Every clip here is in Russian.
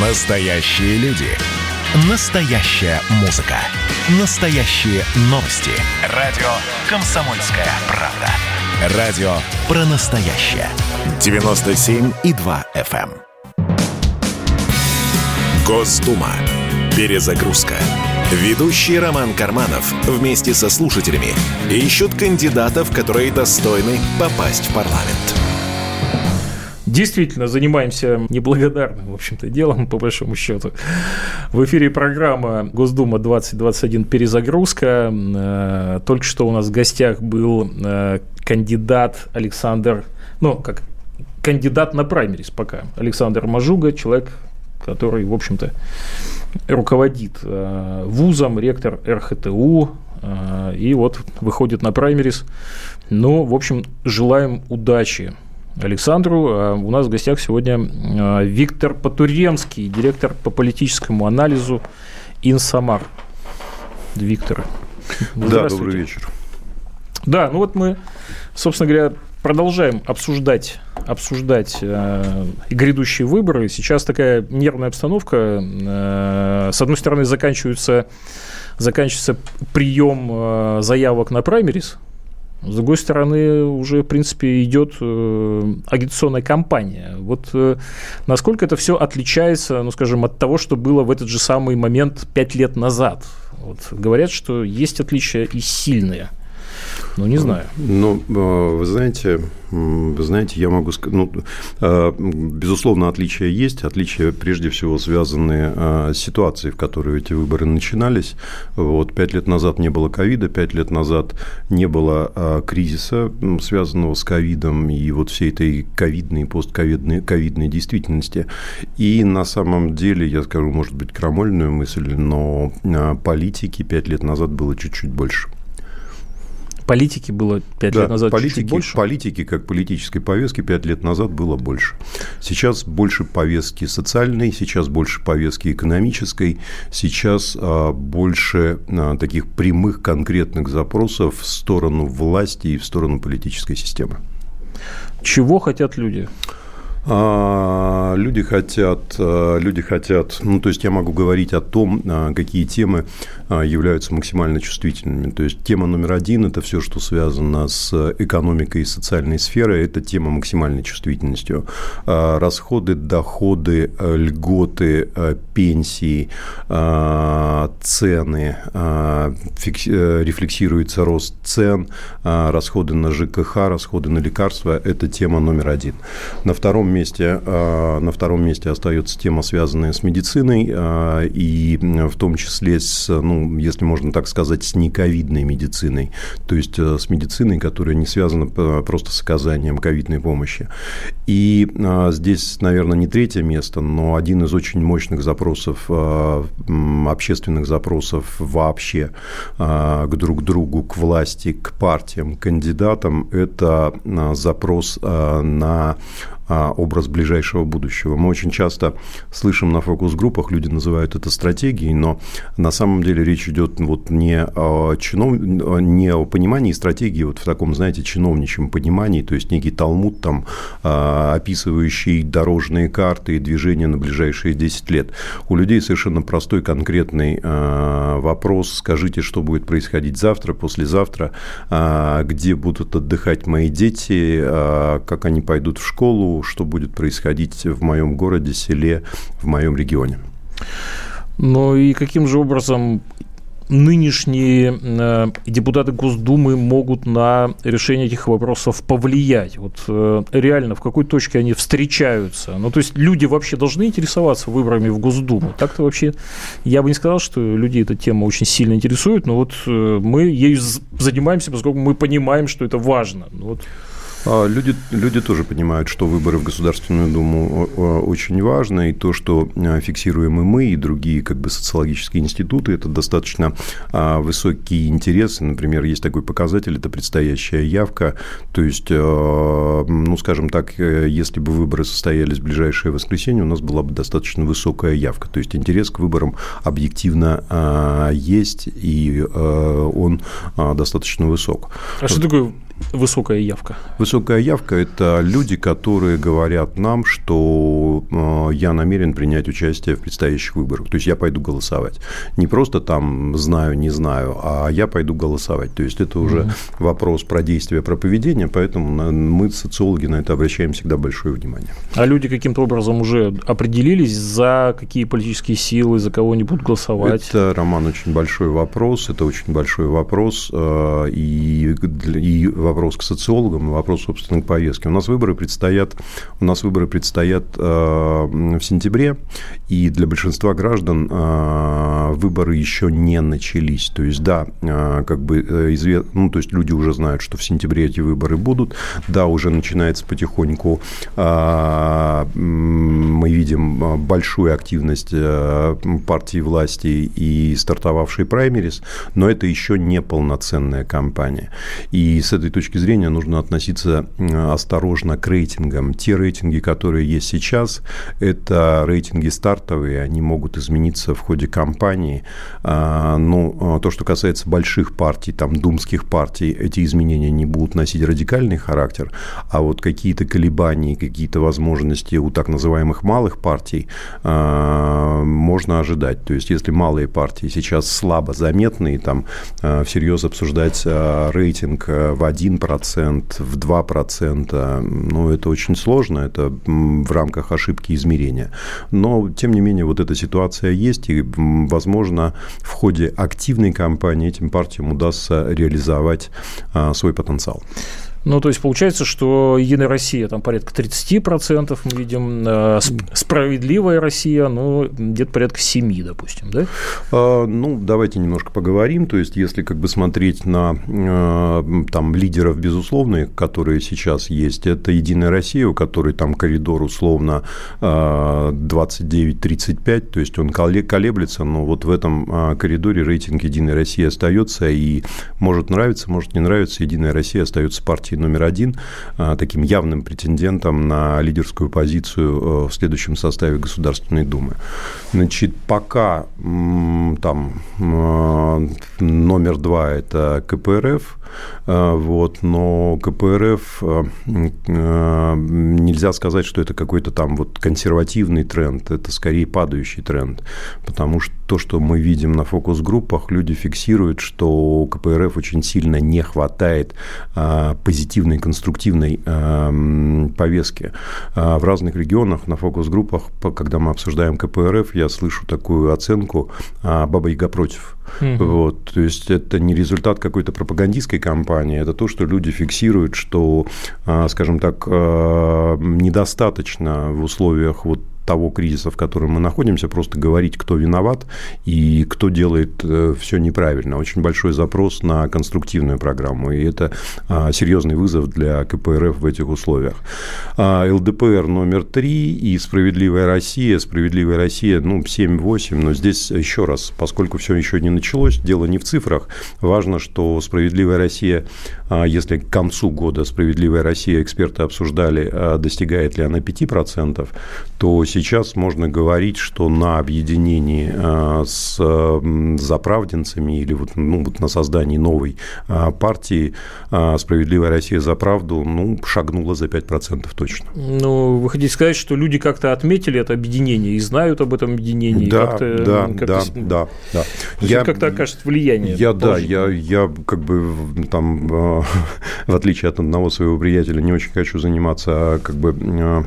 Настоящие люди. Настоящая музыка. Настоящие новости. Радио «Комсомольская правда». Радио про настоящее. 97,2 FM. эм. Госдума. Перезагрузка. Ведущий Роман Карманов вместе со слушателями ищут кандидатов, которые достойны попасть в парламент. Действительно, занимаемся неблагодарным, в общем-то, делом, по большому счету. В эфире программа «Госдума 2021. Перезагрузка». Э, Только что у нас в гостях был э, кандидат Александр, ну, как кандидат на праймерис пока, Александр Мажуга, человек, который, в общем-то, руководит э, вузом, ректор РХТУ, и вот выходит на праймерис. Ну, в общем, желаем удачи Александру. А У нас в гостях сегодня э, Виктор Потуремский, директор по политическому анализу Инсамар. Виктор. Да, добрый вечер. Да, ну вот мы, собственно говоря, продолжаем обсуждать, обсуждать э, грядущие выборы. Сейчас такая нервная обстановка. Э, с одной стороны, заканчивается, заканчивается прием э, заявок на праймерис. С другой стороны, уже, в принципе, идет э, агитационная кампания. Вот э, насколько это все отличается, ну, скажем, от того, что было в этот же самый момент пять лет назад? Вот, говорят, что есть отличия и сильные. Ну, не знаю. Ну, э, вы знаете, вы знаете, я могу сказать, ну, э, безусловно, отличия есть. Отличия прежде всего связаны э, с ситуацией, в которой эти выборы начинались. Вот пять лет назад не было ковида, пять лет назад не было кризиса, связанного с ковидом и вот всей этой ковидной, постковидной ковидной действительности. И на самом деле, я скажу, может быть, крамольную мысль, но политики пять лет назад было чуть-чуть больше. Политики было пять Да, лет назад политики, чуть-чуть больше. политики как политической повестки пять лет назад было больше. Сейчас больше повестки социальной, сейчас больше повестки экономической, сейчас а, больше а, таких прямых конкретных запросов в сторону власти и в сторону политической системы. Чего хотят люди? А, Люди хотят, а, люди хотят, ну, то есть я могу говорить о том, а, какие темы являются максимально чувствительными. То есть тема номер один – это все, что связано с экономикой и социальной сферой, это тема максимальной чувствительностью. А, Расходы, доходы, а, льготы, а, пенсии, а, цены, а, э, рефлексируется рост цен, а, расходы на ЖКХ, расходы на лекарства – это тема номер один. На втором месте, а, на втором месте остается тема, связанная с медициной, а, и в том числе с, ну, если можно так сказать, с нековидной медициной, то есть э, с медициной, которая не связана п- просто с оказанием ковидной помощи. И а, здесь, наверное, не третье место, но один из очень мощных запросов, общественных запросов вообще к друг другу, к власти, к партиям, к кандидатам, это запрос на образ ближайшего будущего. Мы очень часто слышим на фокус-группах, люди называют это стратегией, но на самом деле речь идет вот не о, чинов... не о понимании стратегии вот в таком, знаете, чиновничьем понимании, то есть некий талмуд, там, а, описывающий дорожные карты и движения на ближайшие 10 лет. У людей совершенно простой, конкретный а, вопрос, скажите, что будет происходить завтра, послезавтра, а, где будут отдыхать мои дети, а, как они пойдут в школу, что будет происходить в моем городе, селе, в моем регионе. Ну и каким же образом нынешние э, депутаты Госдумы могут на решение этих вопросов повлиять? Вот э, реально, в какой точке они встречаются? Ну, то есть люди вообще должны интересоваться выборами в Госдуму? Так-то вообще я бы не сказал, что людей эта тема очень сильно интересует, но вот э, мы ею занимаемся, поскольку мы понимаем, что это важно. Ну, Вот Люди, люди тоже понимают, что выборы в Государственную Думу очень важны, и то, что а, фиксируем и мы, и другие как бы, социологические институты, это достаточно а, высокие интересы. Например, есть такой показатель, это предстоящая явка. То есть, а, ну, скажем так, э, если бы выборы состоялись в ближайшее воскресенье, у нас была бы достаточно высокая явка. То есть, интерес к выборам объективно а, есть, и а, он а, достаточно высок. А что такое высокая явка? Высокая явка – это люди, которые говорят нам, что э, я намерен принять участие в предстоящих выборах. То есть я пойду голосовать. Не просто там знаю, не знаю, а я пойду голосовать. То есть это уже mm-hmm. вопрос про действие, про поведение, поэтому мы, социологи, на это обращаем всегда большое внимание. А люди каким-то образом уже определились, за какие политические силы, за кого они будут голосовать? Это, Роман, очень большой вопрос. Это очень большой вопрос. Э, и, и вопрос к социологам, вопрос, собственно, к повестке. У нас выборы предстоят, у нас выборы предстоят э, в сентябре, и для большинства граждан э, выборы еще не начались. То есть, да, как бы известно, ну, то есть люди уже знают, что в сентябре эти выборы будут, да, уже начинается потихоньку, мы видим большую активность партии власти и стартовавшей праймерис, но это еще не полноценная кампания. И с этой точки зрения нужно относиться осторожно к рейтингам. Те рейтинги, которые есть сейчас, это рейтинги стартовые, они могут измениться в ходе кампании. А, Но а то, что касается больших партий, там, думских партий, эти изменения не будут носить радикальный характер, а вот какие-то колебания, какие-то возможности у так называемых малых партий а, можно ожидать. То есть, если малые партии сейчас слабо заметны, там всерьез обсуждать рейтинг в 1%, в 2%, ну, это очень сложно, это в рамках ошибки измерения. Но, тем не менее, вот эта ситуация есть, и, возможно, в ходе активной кампании этим партиям удастся реализовать а, свой потенциал. Ну, то есть получается, что Единая Россия там порядка 30% мы видим, э, Справедливая Россия, ну, где-то порядка 7, допустим, да? А, ну, давайте немножко поговорим. То есть, если как бы смотреть на э, там лидеров, безусловно, которые сейчас есть, это Единая Россия, у которой там коридор условно 29-35, э, то есть он колеблется, но вот в этом коридоре рейтинг Единой России остается, и может нравиться, может не нравиться, Единая Россия остается партией номер один, а, таким явным претендентом на лидерскую позицию э, в следующем составе Государственной Думы. Значит, пока там номер два – это КПРФ, Э, вот, но КПРФ э, нельзя сказать, что это какой-то там вот консервативный тренд, это скорее падающий тренд, потому что то, что мы видим на фокус-группах, люди фиксируют, что КПРФ очень сильно не хватает позитивной, конструктивной повестки. В разных регионах на фокус-группах, когда мы обсуждаем КПРФ, я слышу такую оценку «Баба Яга против». Угу. Вот, то есть это не результат какой-то пропагандистской кампании, это то, что люди фиксируют, что, а, скажем так, а, недостаточно в условиях вот того кризиса, в котором мы находимся, просто говорить, кто виноват и кто делает э, все неправильно. Очень большой запрос на конструктивную программу, и это а, серьезный вызов для КПРФ в этих условиях. А, ЛДПР номер три и «Справедливая Россия». «Справедливая Россия», ну, 7-8, но здесь еще раз, поскольку все еще не началось, дело не в цифрах, важно, что «Справедливая Россия», если к концу года «Справедливая Россия» эксперты обсуждали, достигает ли она 5%, то сейчас можно говорить, что на объединении э, с заправдинцами или вот, ну, вот на создании новой партии «Справедливая Россия за правду» ну, шагнула за 5% точно. Ну, вы хотите сказать, что люди как-то отметили это объединение и знают об этом объединении? Да, да, да, да, да. Я, как-то окажет влияние. Я, да, я, я как бы там, в отличие от одного своего приятеля, не очень хочу заниматься как бы Э,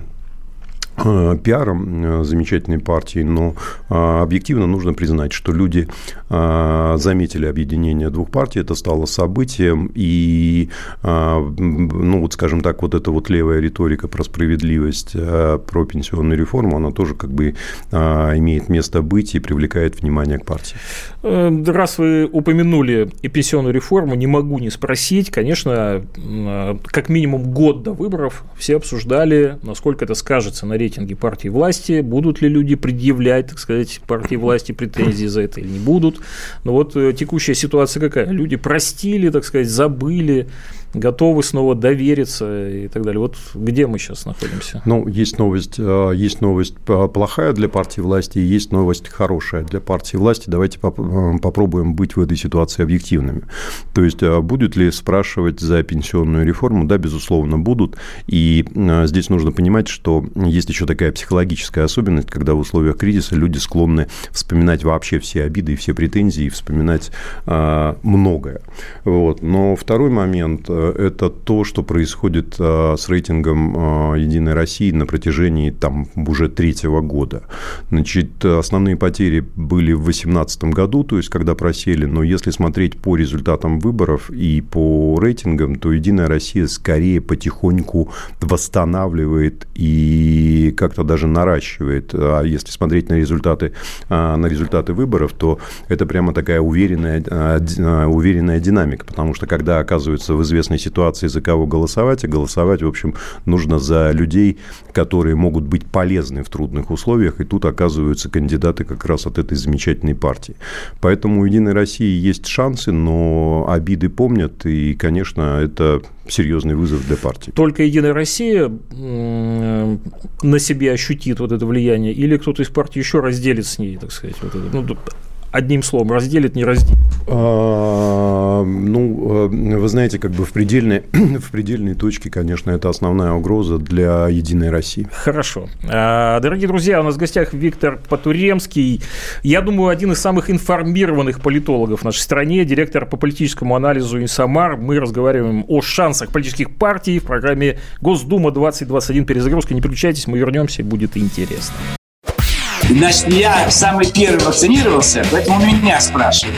пиаром э, замечательной партии, но э, объективно нужно признать, что люди заметили объединение двух партий, это стало событием, и, ну, вот, скажем так, вот эта вот левая риторика про справедливость, про пенсионную реформу, она тоже как бы имеет место быть и привлекает внимание к партии. Раз вы упомянули и пенсионную реформу, не могу не спросить, конечно, как минимум год до выборов все обсуждали, насколько это скажется на рейтинге партии власти, будут ли люди предъявлять, так сказать, партии власти претензии за это или не будут. Но вот э, текущая ситуация какая? Люди простили, так сказать, забыли, готовы снова довериться и так далее. Вот где мы сейчас находимся? Ну, есть новость, э, есть новость плохая для партии власти, и есть новость хорошая для партии власти. Давайте э, попробуем быть в этой ситуации объективными. То есть, э, будет ли спрашивать за пенсионную реформу? Да, безусловно, будут. И здесь нужно понимать, что есть еще такая психологическая особенность, когда в условиях кризиса люди склонны вспоминать вообще все обиды и все претензии, и вспоминать многое. Вот. Но второй момент это то, что происходит а, с рейтингом а, «Единой России» на протяжении там, уже третьего года. Значит, основные потери были в 2018 году, то есть когда просели, но если смотреть по результатам выборов и по рейтингам, то «Единая Россия» скорее потихоньку восстанавливает и как-то даже наращивает. А если смотреть на результаты, на результаты выборов, то это прямо такая уверенная, уверенная динамика, потому что когда оказывается в известной ситуации, за кого голосовать, и голосовать, в общем, нужно за людей, которые могут быть полезны в трудных условиях, и тут оказываются кандидаты как раз от этой замечательной партии. Поэтому у «Единой России» есть шансы, но обиды помнят, и, конечно, это серьезный вызов для партии. Только «Единая Россия» на себе ощутит вот это влияние, или кто-то из партии еще разделит с ней, так сказать, вот это, ну, одним словом, разделит, не разделит? А, ну, э, вы знаете, как бы в предельной, в предельной точке, конечно, это основная угроза для «Единой России». Хорошо. А, дорогие друзья, у нас в гостях Виктор Потуремский. Я думаю, один из самых информированных политологов в нашей стране, директор по политическому анализу «Инсамар». Мы разговариваем о шансах политических партий в программе «Госдума-2021. Перезагрузка». Не переключайтесь, мы вернемся, будет интересно. Значит, я самый первый вакцинировался, поэтому меня спрашивают.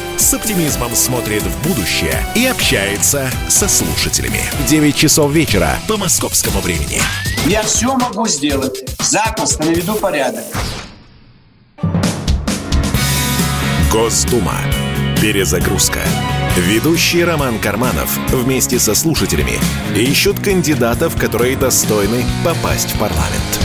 с оптимизмом смотрит в будущее и общается со слушателями. 9 часов вечера по московскому времени. Я все могу сделать. Запросто наведу порядок. Госдума. Перезагрузка. Ведущий Роман Карманов вместе со слушателями ищут кандидатов, которые достойны попасть в парламент.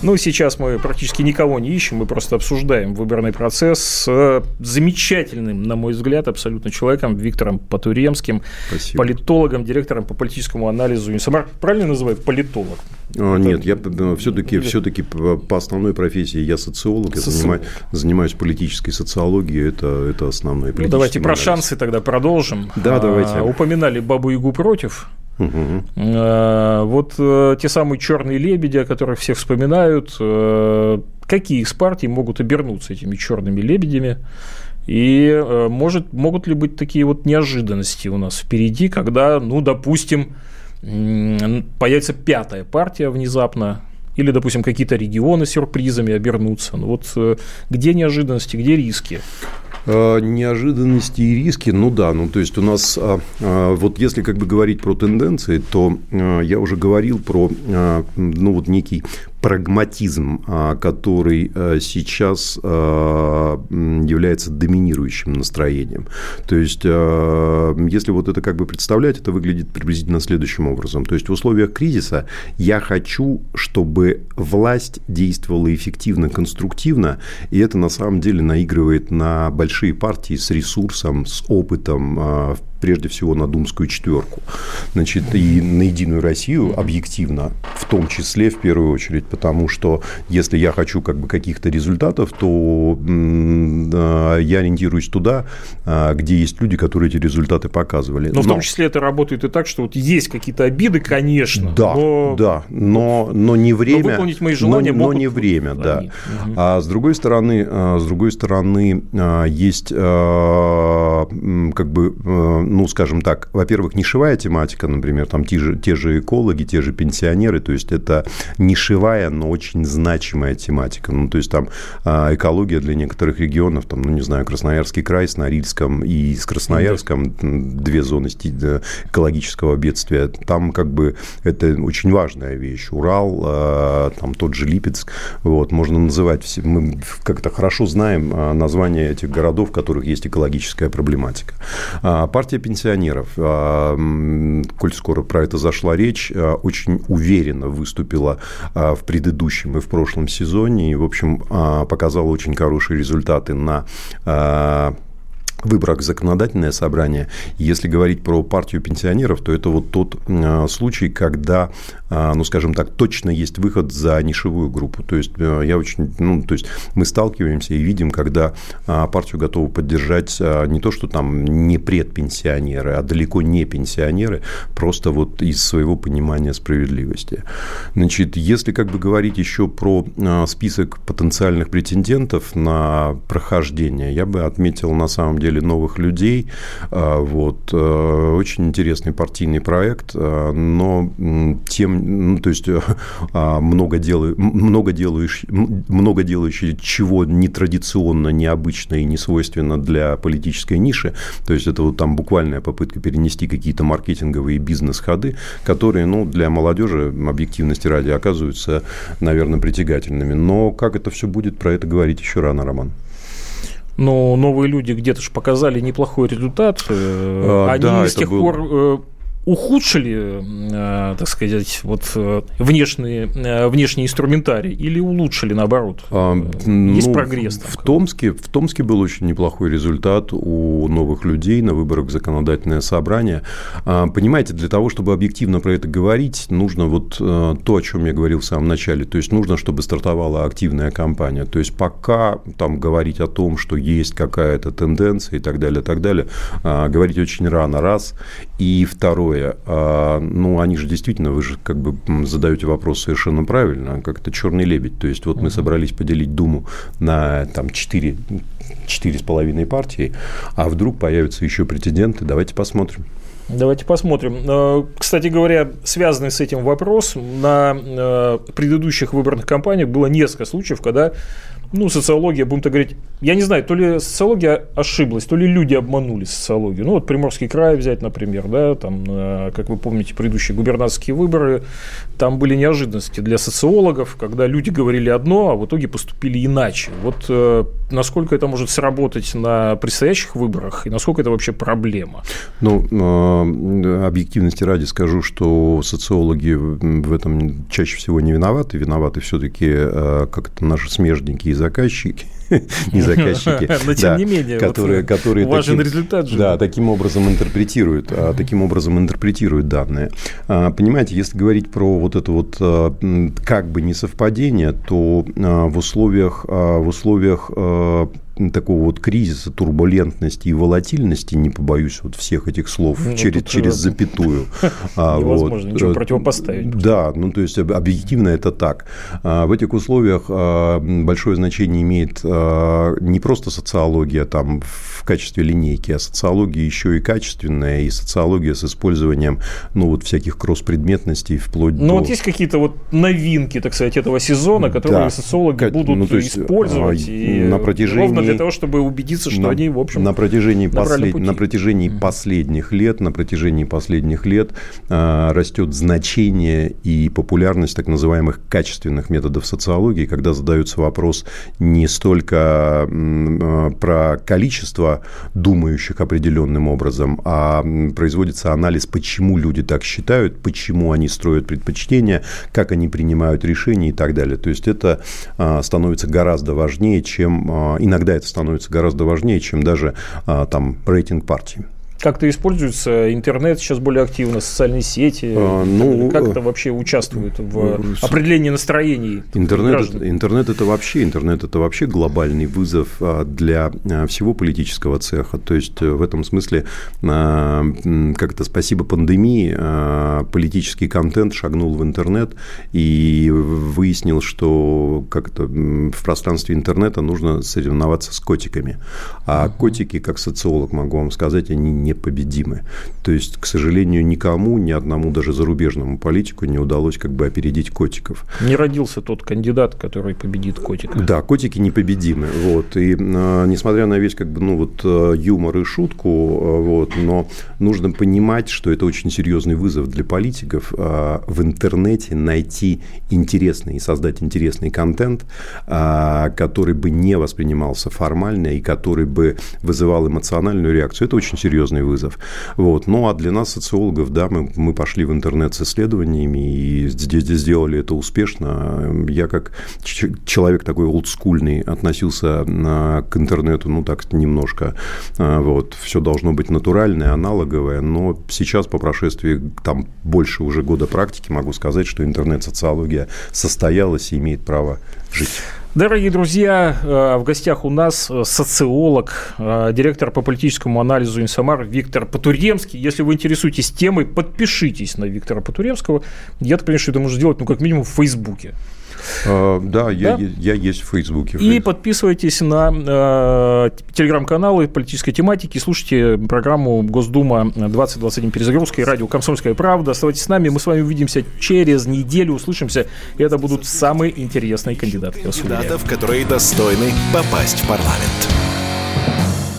Ну, сейчас мы практически никого не ищем, мы просто обсуждаем выборный процесс с замечательным, на мой взгляд, абсолютно человеком Виктором Потуремским, Спасибо. политологом, директором по политическому анализу. Инсамар правильно называют политолог? А, нет, я все-таки все по основной профессии я социолог, я занимаюсь, занимаюсь политической социологией, это, это основное. Ну, давайте про шансы тогда продолжим. Да, давайте. А, упоминали Бабу Ягу против. Угу. Вот э, те самые черные лебеди, о которых все вспоминают, э, какие из партий могут обернуться этими черными лебедями? И может, могут ли быть такие вот неожиданности у нас впереди, когда, ну, допустим, появится пятая партия внезапно, или, допустим, какие-то регионы сюрпризами обернутся. Ну вот где неожиданности, где риски? Неожиданности и риски, ну да, ну то есть у нас, а, а, вот если как бы говорить про тенденции, то я уже говорил про, ну вот некий прагматизм, а, который а, сейчас а, является доминирующим настроением. То есть, если вот это как бы представлять, это выглядит приблизительно следующим образом. То есть, в условиях кризиса я хочу, чтобы власть действовала эффективно, конструктивно, и это на самом деле наигрывает на большие партии с ресурсом, с опытом в прежде всего на Думскую четверку, значит, и на Единую Россию объективно, в том числе в первую очередь, потому что если я хочу как бы каких-то результатов, то я ориентируюсь туда, а, где есть люди, которые эти результаты показывали. Но, но в том числе это работает и так, что вот есть какие-то обиды, конечно. Да, но... да, но, но не время. Но выполнить мои желания но, могут... но не время, да. Угу. А с другой стороны, а, с другой стороны, а, есть как бы ну, скажем так, во-первых, нишевая тематика, например, там те же, те же экологи, те же пенсионеры, то есть это нишевая, но очень значимая тематика. Ну, то есть там а, экология для некоторых регионов, там, ну, не знаю, Красноярский край с Норильском и с Красноярском, две зоны экологического бедствия, там как бы это очень важная вещь. Урал, а, там тот же Липецк, вот, можно называть, все, мы как-то хорошо знаем названия этих городов, в которых есть экологическая проблематика. Партия пенсионеров, коль скоро про это зашла речь, очень уверенно выступила в предыдущем и в прошлом сезоне, и, в общем, показала очень хорошие результаты на выборах законодательное собрание. Если говорить про партию пенсионеров, то это вот тот э, случай, когда, э, ну, скажем так, точно есть выход за нишевую группу. То есть э, я очень, ну, то есть мы сталкиваемся и видим, когда партию готовы поддержать не то, что там не предпенсионеры, а далеко не пенсионеры, просто вот из своего понимания справедливости. Значит, если как бы говорить еще про список потенциальных претендентов на прохождение, я бы отметил на самом деле деле новых людей. А, вот. Э, очень интересный партийный проект, э, но тем, ну, то есть а, много, делаю, много, делаешь, много делающий, чего нетрадиционно, необычно и не свойственно для политической ниши. То есть это вот там буквальная попытка перенести какие-то маркетинговые бизнес-ходы, которые ну, для молодежи, объективности ради, оказываются, наверное, притягательными. Но как это все будет, про это говорить еще рано, Роман но новые люди где-то же показали неплохой результат. А, Они да, с тех был... пор э, ухудшили, э, так сказать, вот э, внешние, э, внешний инструментарий или улучшили наоборот? А, Есть ну, прогресс? Там, в, Томске, в Томске был очень неплохой результат у новых людей на выборах в законодательное собрание. А, понимаете, для того, чтобы объективно про это говорить, нужно вот то, о чем я говорил в самом начале. То есть нужно, чтобы стартовала активная кампания. То есть пока там говорить о том, что есть какая-то тенденция и так далее, так далее, а, говорить очень рано, раз. И второе, Второе, а, ну, они же действительно, вы же как бы задаете вопрос совершенно правильно, как это черный лебедь. То есть, вот мы собрались поделить Думу на там четыре, четыре с половиной партии, а вдруг появятся еще претенденты, давайте посмотрим. Давайте посмотрим. Э, кстати говоря, связанный с этим вопрос, на э, предыдущих выборных кампаниях было несколько случаев, когда ну, социология, будем так говорить, я не знаю, то ли социология ошиблась, то ли люди обманули социологию. Ну, вот Приморский край взять, например, да, там, э, как вы помните, предыдущие губернаторские выборы, там были неожиданности для социологов, когда люди говорили одно, а в итоге поступили иначе. Вот насколько это может сработать на предстоящих выборах и насколько это вообще проблема? Ну, объективности ради скажу, что социологи в этом чаще всего не виноваты. Виноваты все-таки как-то наши смежники из заказчики, не заказчики, но тем не менее, которые, которые важен результат же. Да, таким образом интерпретируют, а, таким образом интерпретируют данные. А, понимаете, если говорить про вот это вот а, как бы несовпадение, то в условиях, в условиях такого вот кризиса, турбулентности и волатильности, не побоюсь вот всех этих слов, ну, через, через запятую. Невозможно вот, ничего противопоставить. Да, ну то есть объективно это так. В этих условиях большое значение имеет Э, не просто социология там в качестве линейки, а социология еще и качественная, и социология с использованием, ну, вот всяких кросс-предметностей вплоть ну, до... Ну, вот есть какие-то вот новинки, так сказать, этого сезона, которые да. социологи будут ну, то есть, использовать, а, на протяжении... ровно для того, чтобы убедиться, что на, они, в общем, на протяжении, послед... на протяжении mm. последних лет, на протяжении последних лет а, растет значение и популярность так называемых качественных методов социологии, когда задается вопрос не столько только э, про количество думающих определенным образом, а производится анализ, почему люди так считают, почему они строят предпочтения, как они принимают решения и так далее. То есть это а, становится гораздо важнее, чем а, иногда это становится гораздо важнее, чем даже а, там рейтинг партии. Как-то используется интернет сейчас более активно, социальные сети? А, ну, как это вообще участвует в ну, определении настроений интернет, интернет это вообще интернет это вообще глобальный вызов а, для а, всего политического цеха. То есть э, в этом смысле как-то спасибо пандемии политический контент шагнул в интернет и выяснил, что как-то в пространстве интернета нужно соревноваться с котиками. А котики, как социолог могу вам сказать, они непобедимы. То есть, к сожалению, никому, ни одному даже зарубежному политику не удалось как бы опередить котиков. Не родился тот кандидат, который победит котика. Да, котики непобедимы. Вот. И э, несмотря на весь как бы, ну, вот, э, юмор и шутку, э, вот, но нужно понимать, что это очень серьезный вызов для политиков э, в интернете найти интересный и создать интересный контент, э, который бы не воспринимался формально и который бы вызывал эмоциональную реакцию. Это очень серьезный вызов. Вот. Ну, а для нас, социологов, да, мы, мы пошли в интернет с исследованиями и сделали это успешно. Я как человек такой олдскульный относился к интернету, ну, так немножко, а, вот, все должно быть натуральное, аналоговое, но сейчас, по прошествии там больше уже года практики, могу сказать, что интернет-социология состоялась и имеет право жить. Дорогие друзья, э, в гостях у нас э, социолог, э, директор по политическому анализу Инсамар Виктор Потуремский. Если вы интересуетесь темой, подпишитесь на Виктора Потуремского. Я так понимаю, что это можно сделать, ну, как минимум, в Фейсбуке. Да, я, да? я есть в Фейсбуке. И подписывайтесь на э, телеграм-каналы политической тематики, слушайте программу Госдума 2021 перезагрузка и радио «Комсомольская правда». Оставайтесь с нами, мы с вами увидимся через неделю, услышимся. И это будут самые интересные кандидаты. Кандидатов, которые достойны попасть в парламент.